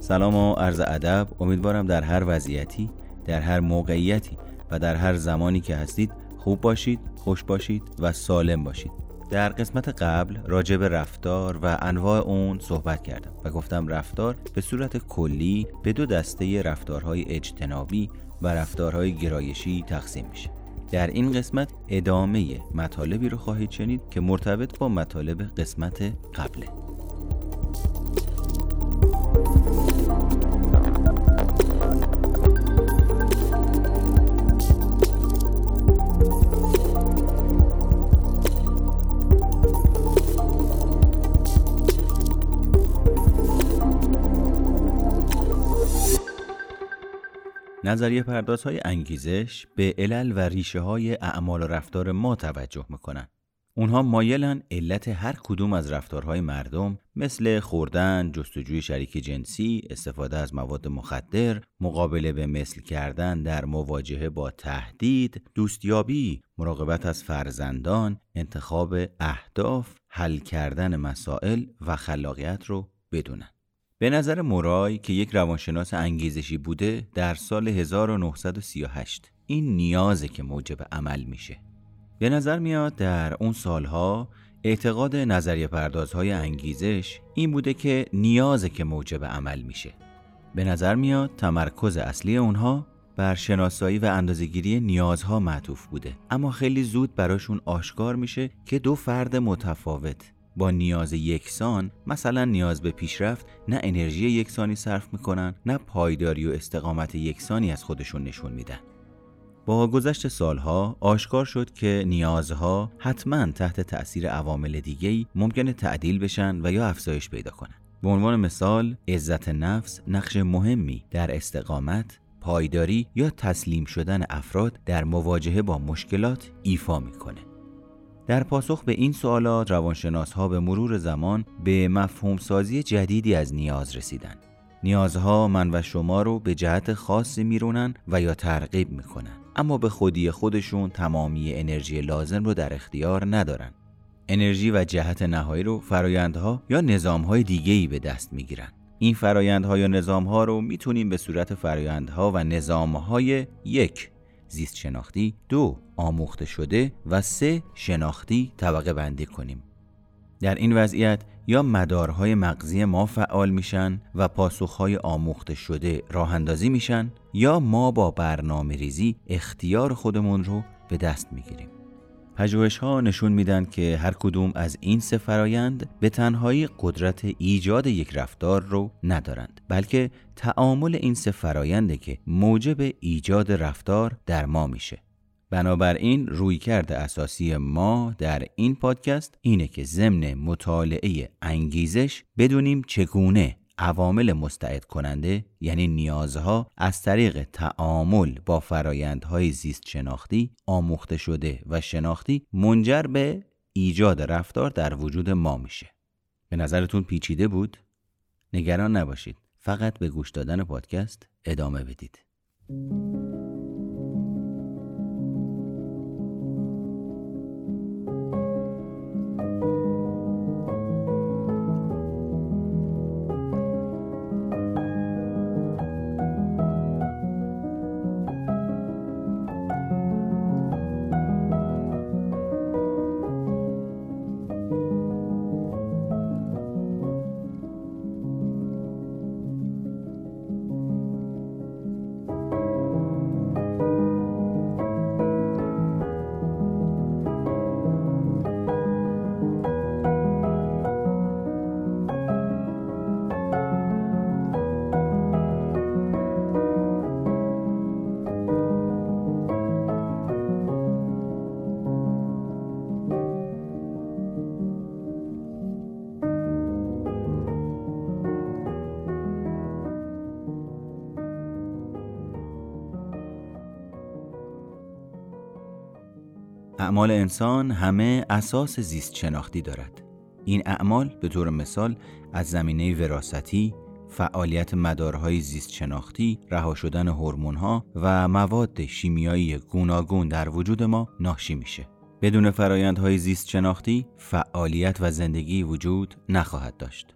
سلام و عرض ادب. امیدوارم در هر وضعیتی در هر موقعیتی و در هر زمانی که هستید خوب باشید خوش باشید و سالم باشید. در قسمت قبل راجع به رفتار و انواع اون صحبت کردم و گفتم رفتار به صورت کلی به دو دسته رفتارهای اجتنابی و رفتارهای گرایشی تقسیم میشه. در این قسمت ادامه مطالبی رو خواهید شنید که مرتبط با مطالب قسمت قبله. نظریه پردازهای انگیزش به علل و ریشه های اعمال و رفتار ما توجه می‌کنن. اونها مایلن علت هر کدوم از رفتارهای مردم مثل خوردن، جستجوی شریک جنسی، استفاده از مواد مخدر، مقابله به مثل کردن در مواجهه با تهدید، دوستیابی، مراقبت از فرزندان، انتخاب اهداف، حل کردن مسائل و خلاقیت رو بدونن. به نظر مورای که یک روانشناس انگیزشی بوده در سال 1938 این نیازه که موجب عمل میشه. به نظر میاد در اون سالها اعتقاد نظریه پردازهای انگیزش این بوده که نیازه که موجب عمل میشه. به نظر میاد تمرکز اصلی اونها بر شناسایی و اندازگیری نیازها معطوف بوده. اما خیلی زود براشون آشکار میشه که دو فرد متفاوت با نیاز یکسان مثلا نیاز به پیشرفت نه انرژی یکسانی صرف می‌کنن نه پایداری و استقامت یکسانی از خودشون نشون میدن. با گذشت سالها آشکار شد که نیازها حتما تحت تأثیر عوامل دیگهی ممکنه تعدیل بشن و یا افزایش پیدا کنن. به عنوان مثال عزت نفس نقش مهمی در استقامت پایداری یا تسلیم شدن افراد در مواجهه با مشکلات ایفا می‌کنه. در پاسخ به این سوالات روانشناس ها به مرور زمان به مفهوم سازی جدیدی از نیاز رسیدن. نیازها من و شما رو به جهت خاصی میرونن و یا ترغیب می‌کنن اما به خودی خودشون تمامی انرژی لازم رو در اختیار ندارن. انرژی و جهت نهایی رو فرایندها یا نظامهای دیگه‌ای به دست می‌گیرن. این فرایندها یا نظامها رو می‌تونیم به صورت فرایندها و نظامهای یک زیست شناختی دو آموخته شده و سه شناختی طبقه بندی کنیم. در این وضعیت یا مدارهای مغزی ما فعال میشن و پاسخهای آموخته شده راه اندازی میشن یا ما با برنامه ریزی اختیار خودمون رو به دست می‌گیریم. پژوهش ها نشون میدن که هر کدوم از این سه فرایند به تنهایی قدرت ایجاد یک رفتار رو ندارند بلکه تعامل این سه فراینده که موجب ایجاد رفتار در ما میشه. بنابراین رویکرد اساسی ما در این پادکست اینه که ضمن مطالعه انگیزش بدونیم چگونه عوامل مستعد کننده یعنی نیازها از طریق تعامل با فرایندهای زیست شناختی آموخته شده و شناختی منجر به ایجاد رفتار در وجود ما میشه. به نظرتون پیچیده بود؟ نگران نباشید. فقط به گوش دادن پادکست ادامه بدید. اعمال انسان همه اساس زیست شناختی دارد این اعمال به طور مثال از زمینه وراستی، فعالیت مدارهای زیست شناختی، رها شدن هورمون‌ها و مواد شیمیایی گوناگون در وجود ما ناشی میشه. بدون فرایندهای زیست شناختی، فعالیت و زندگی وجود نخواهد داشت.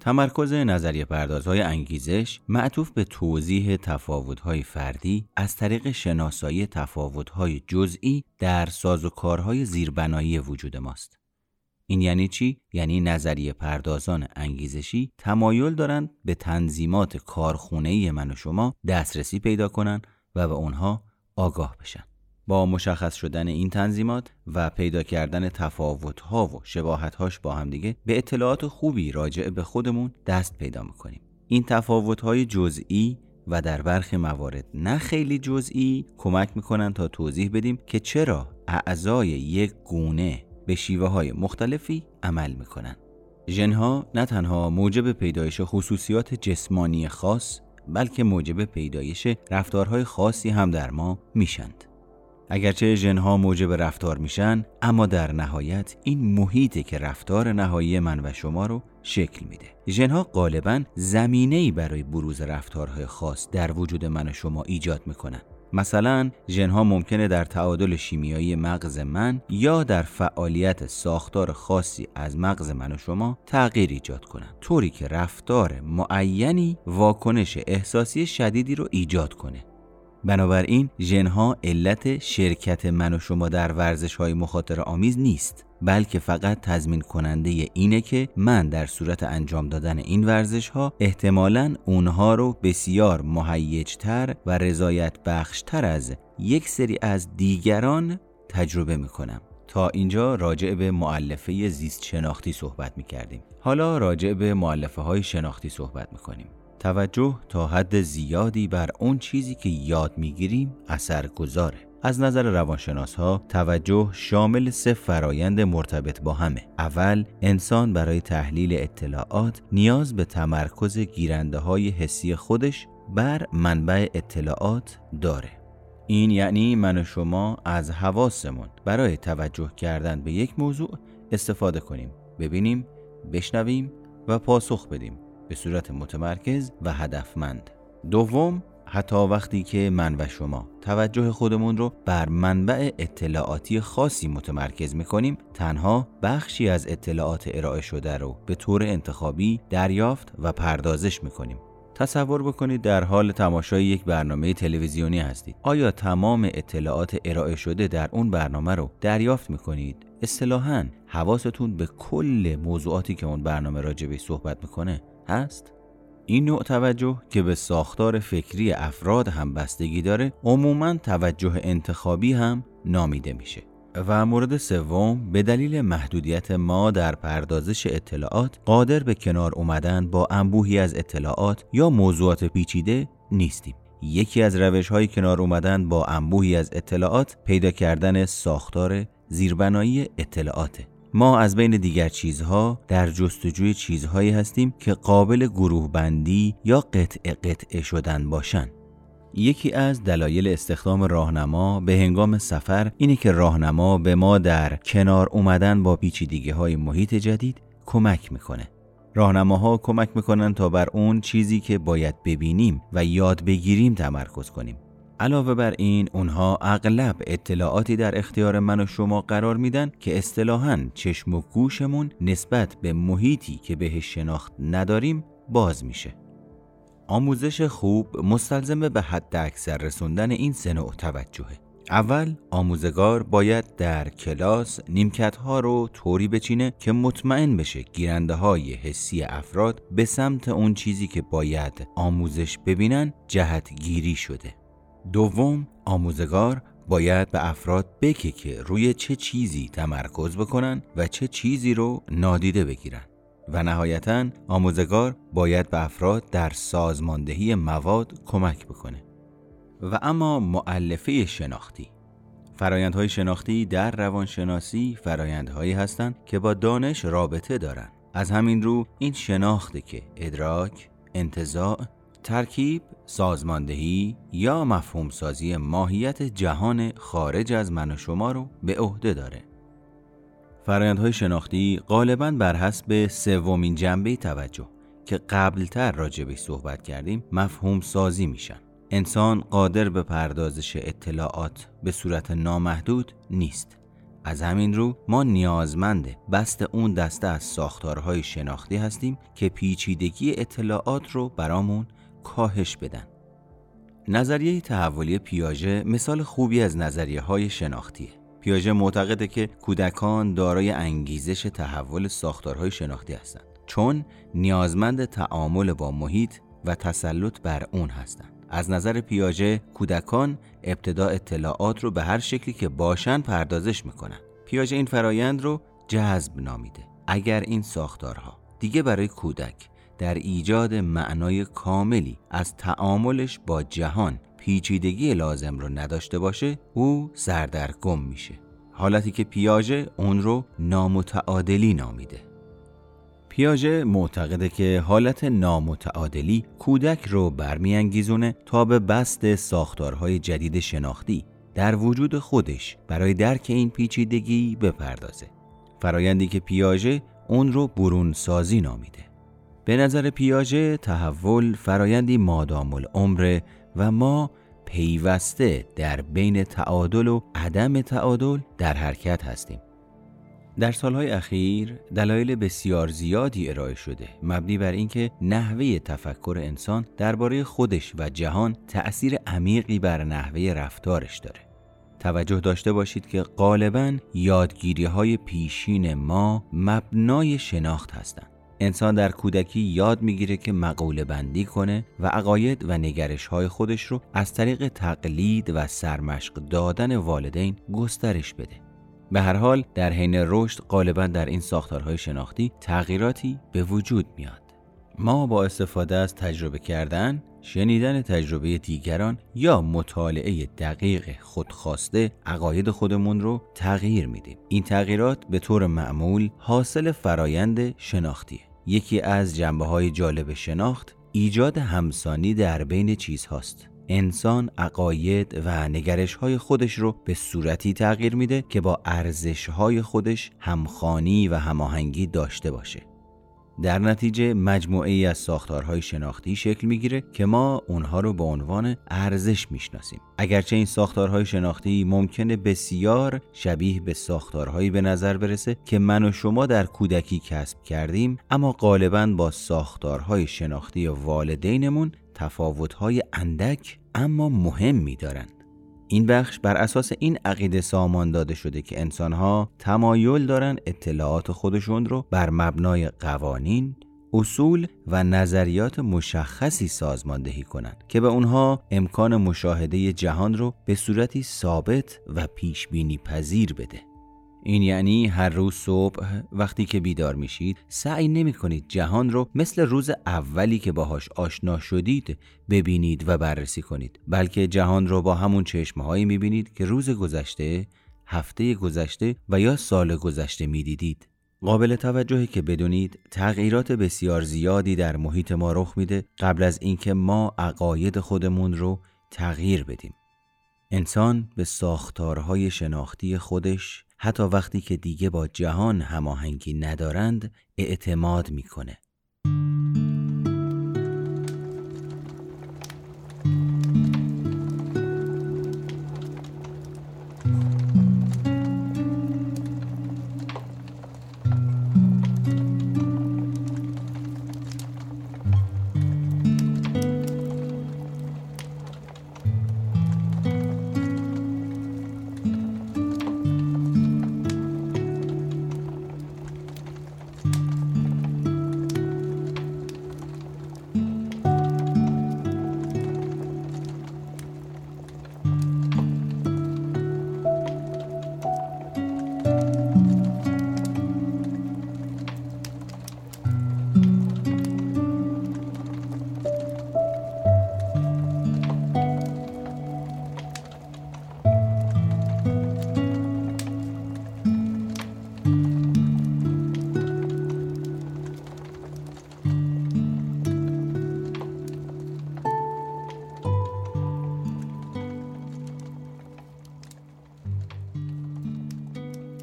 تمرکز نظریه پردازهای انگیزش معطوف به توضیح تفاوت‌های فردی از طریق شناسایی تفاوت‌های جزئی در سازوکارهای زیربنایی وجود ماست. این یعنی چی؟ یعنی نظریه پردازان انگیزشی تمایل دارند به تنظیمات کارخونه من و شما دسترسی پیدا کنند و به اونها آگاه بشن. با مشخص شدن این تنظیمات و پیدا کردن تفاوت‌ها و شباهت‌هاش با همدیگه به اطلاعات خوبی راجع به خودمون دست پیدا می‌کنیم. این تفاوت‌های جزئی و در برخی موارد نه خیلی جزئی کمک می‌کنن تا توضیح بدیم که چرا اعضای یک گونه به شیوه های مختلفی عمل می‌کنن. ژنها نه تنها موجب پیدایش خصوصیات جسمانی خاص بلکه موجب پیدایش رفتارهای خاصی هم در ما میشند. اگرچه ژنها موجب رفتار میشن اما در نهایت این محیطه که رفتار نهایی من و شما رو شکل میده. ژنها غالبا زمینه برای بروز رفتارهای خاص در وجود من و شما ایجاد می‌کنن. مثلا ژنها ممکنه در تعادل شیمیایی مغز من یا در فعالیت ساختار خاصی از مغز من و شما تغییر ایجاد کنند طوری که رفتار معینی واکنش احساسی شدیدی رو ایجاد کنه. بنابراین ژنها علت شرکت من و شما در ورزش های مخاطر آمیز نیست بلکه فقط تضمین کننده اینه که من در صورت انجام دادن این ورزش ها احتمالا اونها رو بسیار مهیجتر و رضایت بخشتر از یک سری از دیگران تجربه می‌کنم تا اینجا راجع به معلفه زیست شناختی صحبت می کردیم. حالا راجع به معلفه های شناختی صحبت می کنیم. توجه تا حد زیادی بر اون چیزی که یاد می‌گیریم اثر گذاره. از نظر روانشناس ها توجه شامل سه فرایند مرتبط با همه. اول انسان برای تحلیل اطلاعات نیاز به تمرکز گیرنده های حسی خودش بر منبع اطلاعات داره. این یعنی من و شما از حواسمون برای توجه کردن به یک موضوع استفاده کنیم ببینیم بشنویم و پاسخ بدیم. به صورت متمرکز و هدفمند. دوم حتی وقتی که من و شما توجه خودمون رو بر منبع اطلاعاتی خاصی متمرکز می‌کنیم تنها بخشی از اطلاعات ارائه شده رو به طور انتخابی دریافت و پردازش می‌کنیم. تصور بکنید در حال تماشای یک برنامه تلویزیونی هستید. آیا تمام اطلاعات ارائه شده در اون برنامه رو دریافت می‌کنید؟ اصطلاحا حواستون به کل موضوعاتی که اون برنامه راجبه صحبت می‌کنه؟ هست؟ این نوع توجه که به ساختار فکری افراد هم بستگی داره عموما توجه انتخابی هم نامیده میشه. و مورد سوم به دلیل محدودیت ما در پردازش اطلاعات قادر به کنار اومدن با انبوهی از اطلاعات یا موضوعات پیچیده نیستیم. یکی از روش های کنار اومدن با انبوهی از اطلاعات پیدا کردن ساختار زیربنایی اطلاعاته. ما از بین دیگر چیزها در جستجوی چیزهایی هستیم که قابل گروه بندی یا قطع قطعه شدن باشند. یکی از دلایل استخدام راهنما به هنگام سفر اینه که راهنما به ما در کنار اومدن با پیچیدگی های محیط جدید کمک می‌کنه. راهنماها کمک می‌کنن تا بر اون چیزی که باید ببینیم و یاد بگیریم تمرکز کنیم. علاوه بر این اونها اغلب اطلاعاتی در اختیار من و شما قرار میدن که اصطلاحا چشم و گوشمون نسبت به محیطی که بهش شناخت نداریم باز میشه. آموزش خوب مستلزم به حد اکثر رسوندن این سه نوع توجهه. اول آموزگار باید در کلاس نیمکت ها رو طوری بچینه که مطمئن بشه گیرنده های حسی افراد به سمت اون چیزی که باید آموزش ببینن جهت گیری شده. دوم آموزگار باید به افراد بگه که روی چه چیزی تمرکز بکنن و چه چیزی رو نادیده بگیرن. و نهایتا آموزگار باید به افراد در سازماندهی مواد کمک بکنه. و اما معلفه شناختی. فرایندهای شناختی در روانشناسی فرایندهایی هستند که با دانش رابطه دارند از همین رو این شناخته که ادراک، انتظاع ترکیب، سازماندهی یا مفهوم سازی ماهیت جهان خارج از من و شما رو به عهده داره. فرایندهای شناختی غالبا بر حسب سومین جنبه توجه که قبلتر راجبش صحبت کردیم مفهوم سازی میشن انسان قادر به پردازش اطلاعات به صورت نامحدود نیست از همین رو ما نیازمند بست اون دسته از ساختارهای شناختی هستیم که پیچیدگی اطلاعات رو برامون کاهش بدن. نظریه تحولی پیاژه مثال خوبی از نظریه های شناختیه. پیاژه معتقده که کودکان دارای انگیزش تحول ساختارهای شناختی هستند چون نیازمند تعامل با محیط و تسلط بر اون هستند. از نظر پیاژه کودکان ابتدا اطلاعات رو به هر شکلی که باشن پردازش می‌کنن. پیاژه این فرایند رو جذب نامیده. اگر این ساختارها دیگه برای کودک در ایجاد معنای کاملی از تعاملش با جهان پیچیدگی لازم رو نداشته باشه او سردرگم میشه. حالتی که پیاژه اون رو نامتعادلی نامیده. پیاژه معتقده که حالت نامتعادلی کودک رو برمیانگیزونه تا به بست ساختارهای جدید شناختی در وجود خودش برای درک این پیچیدگی بپردازه. فرایندی که پیاژه اون رو برون سازی نامیده. به نظر پیاژه تحول فرایندی مادام العمر و ما پیوسته در بین تعادل و عدم تعادل در حرکت هستیم. در سالهای اخیر دلایل بسیار زیادی ارائه شده مبنی بر اینکه نحوه تفکر انسان درباره خودش و جهان تأثیر عمیقی بر نحوه رفتارش داره. توجه داشته باشید که غالبا یادگیری های پیشین ما مبنای شناخت هستند. انسان در کودکی یاد می‌گیره که مقوله بندی کنه و عقاید و نگرش های خودش رو از طریق تقلید و سرمشق دادن والدین گسترش بده. به هر حال در حین رشد غالبا در این ساختارهای شناختی تغییراتی به وجود میاد. ما با استفاده از تجربه کردن شنیدن تجربه دیگران یا مطالعه دقیق خودخواسته عقاید خودمون رو تغییر میدیم. این تغییرات به طور معمول حاصل فرایند شناختیه. یکی از جنبه های جالب شناخت ایجاد همسانی در بین چیزهاست. انسان عقاید و نگرش های خودش رو به صورتی تغییر میده که با ارزش های خودش همخانی و هماهنگی داشته باشه. در نتیجه مجموعه ای از ساختارهای شناختی شکل می‌گیره که ما اونها رو به عنوان ارزش می‌شناسیم. اگرچه این ساختارهای شناختی ممکنه بسیار شبیه به ساختارهایی به نظر برسه که من و شما در کودکی کسب کردیم اما غالبا با ساختارهای شناختی والدینمون تفاوتهای اندک اما مهم میدارند این بخش بر اساس این عقیده سامان داده شده که انسانها تمایل دارن اطلاعات خودشون رو بر مبنای قوانین اصول و نظریات مشخصی سازماندهی کنند که به اونها امکان مشاهده جهان رو به صورتی ثابت و پیش بینی پذیر بده. این یعنی هر روز صبح وقتی که بیدار میشید سعی نمی کنید جهان رو مثل روز اولی که باهاش آشنا شدید ببینید و بررسی کنید بلکه جهان رو با همون چشمهایی می بینید که روز گذشته هفته گذشته و یا سال گذشته می‌دیدید. قابل توجهی که بدونید تغییرات بسیار زیادی در محیط ما رخ میده قبل از اینکه ما عقاید خودمون رو تغییر بدیم. انسان به ساختارهای شناختی خودش حتی وقتی که دیگه با جهان هماهنگی ندارند اعتماد می‌کنه.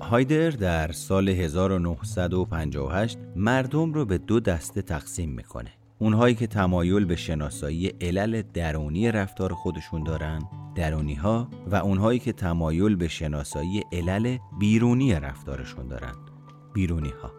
هایدر در سال 1958 مردم رو به دو دسته تقسیم می‌کنه. اونهایی که تمایل به شناسایی علل درونی رفتار خودشون دارن درونی ها و اونهایی که تمایل به شناسایی علل بیرونی رفتارشون دارن. بیرونی ها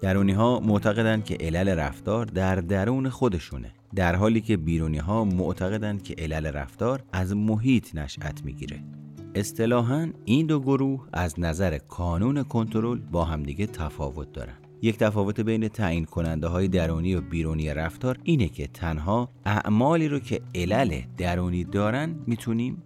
درونی ها معتقدند که علل رفتار در درون خودشونه در حالی که بیرونی ها معتقدند که علل رفتار از محیط نشأت می‌گیره. اصطلاحا این دو گروه از نظر کانون کنترل با همدیگه تفاوت دارن. یک تفاوت بین تعیین کننده های درونی و بیرونی رفتار اینه که تنها اعمالی رو که علل درونی دارن می‌تونیم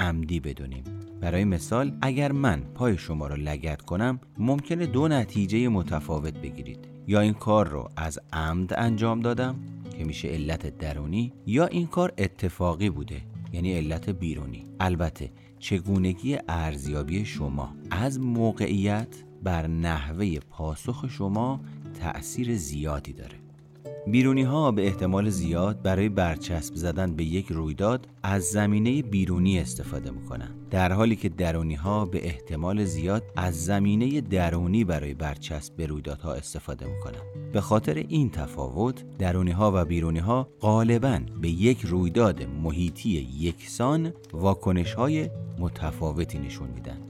عمدی بدونیم. برای مثال اگر من پای شما رو لگت کنم ممکنه دو نتیجه متفاوت بگیرید. یا این کار رو از عمد انجام دادم که میشه علت درونی یا این کار اتفاقی بوده یعنی علت بیرونی. البته چگونگی ارزیابی شما از موقعیت بر نحوه پاسخ شما تأثیر زیادی داره. بیرونی ها به احتمال زیاد برای برچسب زدن به یک رویداد از زمینه بیرونی استفاده می‌کنن در حالی که درونی ها به احتمال زیاد از زمینه درونی برای برچسب به رویدادها استفاده می‌کنن به خاطر این تفاوت درونی ها و بیرونی ها غالبا به یک رویداد محیطی یکسان واکنش های متفاوتی نشون میدن.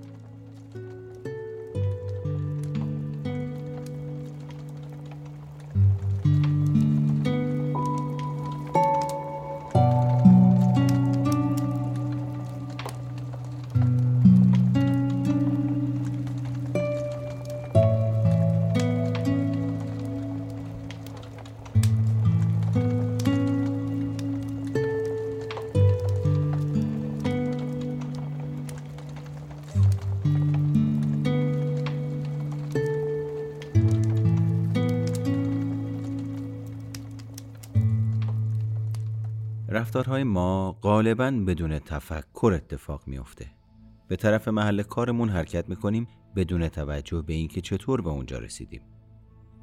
رفتارهای ما غالبا بدون تفکر اتفاق میافته. به طرف محل کارمون حرکت می‌کنیم بدون توجه به اینکه چطور به اونجا رسیدیم.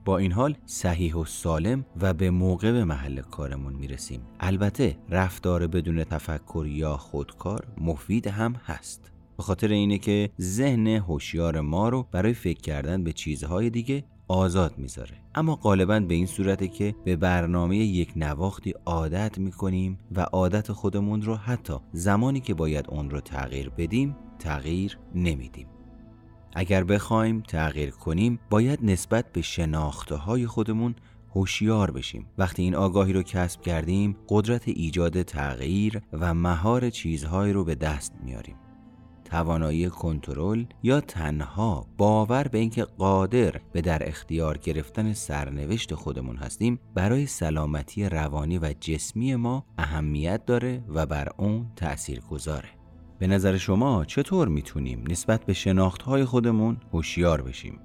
با این حال صحیح و سالم و به موقع به محل کارمون می‌رسیم. البته رفتار بدون تفکر یا خودکار مفید هم هست. به خاطر اینه که ذهن هوشیار ما رو برای فکر کردن به چیزهای دیگه آزاد می‌ذاره. اما غالبا به این صورته که به برنامه یک نواختی عادت می‌کنیم و عادت خودمون رو حتی زمانی که باید اون رو تغییر بدیم تغییر نمیدیم. اگر بخوایم تغییر کنیم باید نسبت به شناخته های خودمون هوشیار بشیم. وقتی این آگاهی رو کسب کردیم قدرت ایجاد تغییر و مهار چیزهایی رو به دست میاریم. توانایی کنترل یا تنها باور به اینکه قادر به در اختیار گرفتن سرنوشت خودمون هستیم برای سلامتی روانی و جسمی ما اهمیت داره و بر اون تأثیر گذاره. به نظر شما چطور می‌تونیم نسبت به شناختهای خودمون هوشیار بشیم؟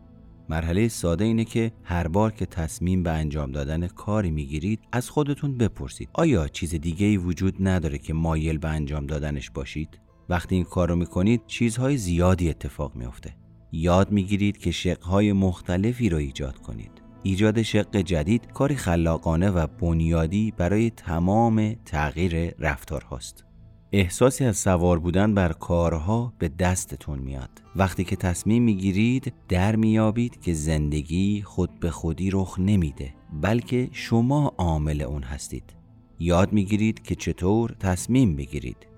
مرحله ساده اینه که هر بار که تصمیم به انجام دادن کاری می‌گیرید از خودتون بپرسید آیا چیز دیگه ای وجود نداره که مایل به انجام دادنش باشید؟ وقتی این کار رو می‌کنید چیزهای زیادی اتفاق میافته. یاد می‌گیرید که شقهای مختلفی را ایجاد کنید. ایجاد شق جدید کاری خلاقانه و بنیادی برای تمام تغییر رفتار هاست. احساسی از سوار بودن بر کارها به دستتون میاد. وقتی که تصمیم می‌گیرید در میابید که زندگی خود به خودی رخ نمیده بلکه شما عامل اون هستید. یاد می‌گیرید که چطور تصمیم بگیرید.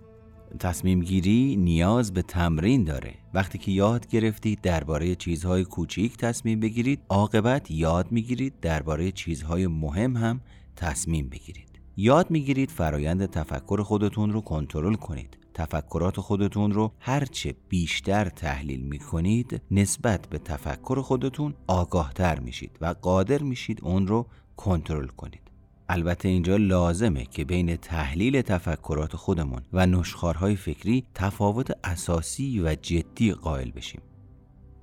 تصمیم گیری نیاز به تمرین داره. وقتی که یاد گرفتید درباره چیزهای کوچیک تصمیم بگیرید عاقبت یاد می‌گیرید درباره چیزهای مهم هم تصمیم بگیرید. یاد می‌گیرید فرایند تفکر خودتون رو کنترل کنید. تفکرات خودتون رو هرچه بیشتر تحلیل می‌کنید نسبت به تفکر خودتون آگاهتر میشید و قادر میشید اون رو کنترل کنید. البته اینجا لازمه که بین تحلیل تفکرات خودمون و نشخارهای فکری تفاوت اساسی و جدی قائل بشیم.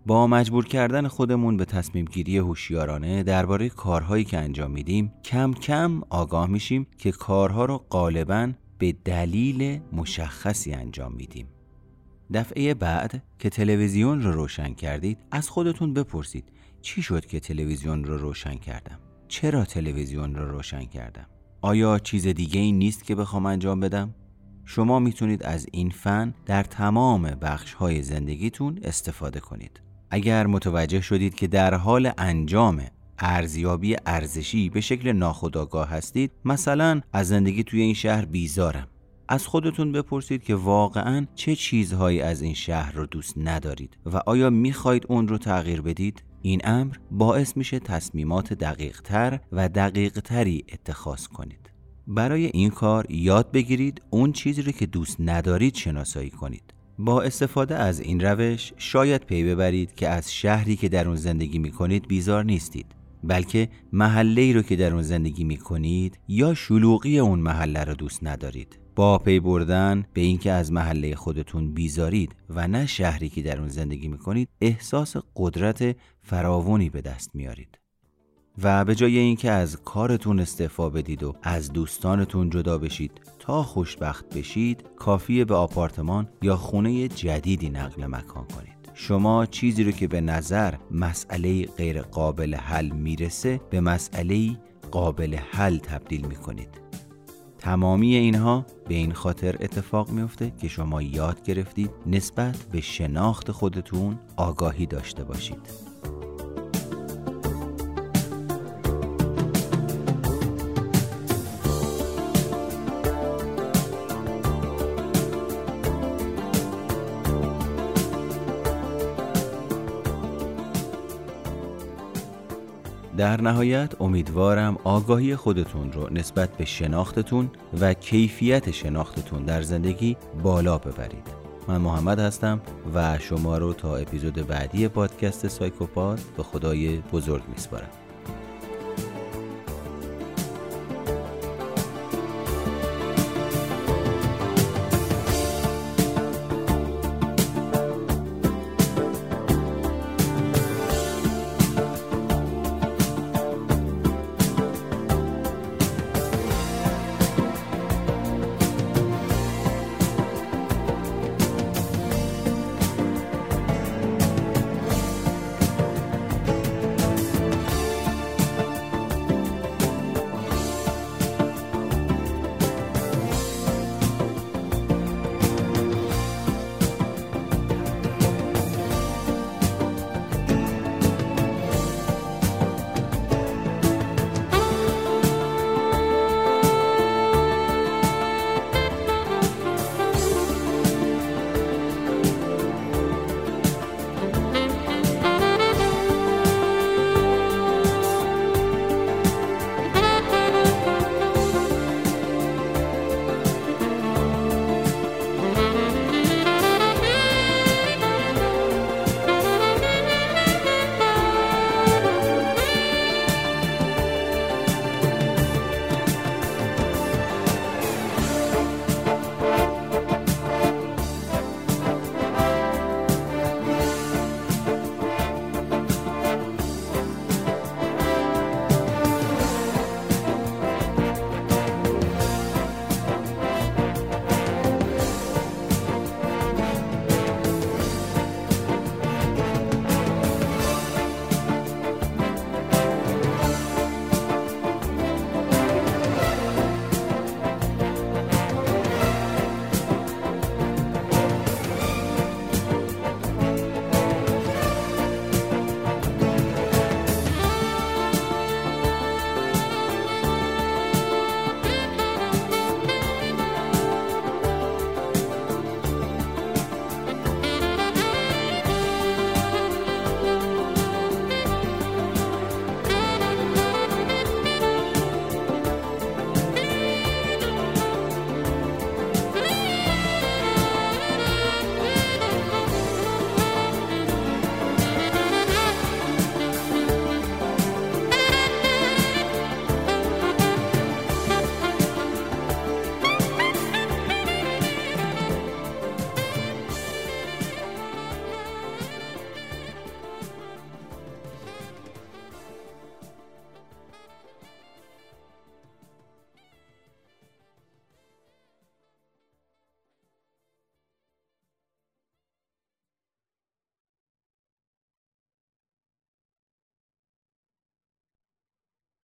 با مجبور کردن خودمون به تصمیم گیری هوشیارانه درباره کارهایی که انجام میدیم کم کم آگاه میشیم که کارها رو غالبا به دلیل مشخصی انجام میدیم. دفعه بعد که تلویزیون رو روشن کردید از خودتون بپرسید چی شد که تلویزیون رو روشن کردم؟ چرا تلویزیون را رو روشن کردم؟ آیا چیز دیگه ای نیست که بخوام انجام بدم؟ شما می‌تونید از این فن در تمام بخش های زندگیتون استفاده کنید. اگر متوجه شدید که در حال انجام ارزیابی ارزشی به شکل ناخودآگاه هستید مثلا از زندگی توی این شهر بیزارم از خودتون بپرسید که واقعا چه چیزهایی از این شهر رو دوست ندارید و آیا می‌خواید اون رو تغییر بدید؟ این امر باعث میشه تصمیمات دقیق تر و دقیق تری اتخاذ کنید. برای این کار یاد بگیرید اون چیزی رو که دوست ندارید شناسایی کنید. با استفاده از این روش شاید پی ببرید که از شهری که در اون زندگی می کنید بیزار نیستید بلکه محله رو که در اون زندگی می کنید یا شلوغی اون محله رو دوست ندارید پی بردن به اینکه از محله خودتون بیزارید و نه شهری که در اون زندگی می کنید احساس قدرت فراوانی به دست میارید. و به جای اینکه از کارتون استعفا بدید و از دوستانتون جدا بشید تا خوشبخت بشید کافیه به آپارتمان یا خونه جدیدی نقل مکان کنید. شما چیزی رو که به نظر مسئله غیر قابل حل می‌رسه به مسئله قابل حل تبدیل می‌کنید. تمامی اینها به این خاطر اتفاق میفته که شما یاد گرفتید نسبت به شناخت خودتون آگاهی داشته باشید. در نهایت امیدوارم آگاهی خودتون رو نسبت به شناختتون و کیفیت شناختتون در زندگی بالا ببرید. من محمد هستم و شما رو تا اپیزود بعدی پادکست سایکوپات به خدای بزرگ میسپارم.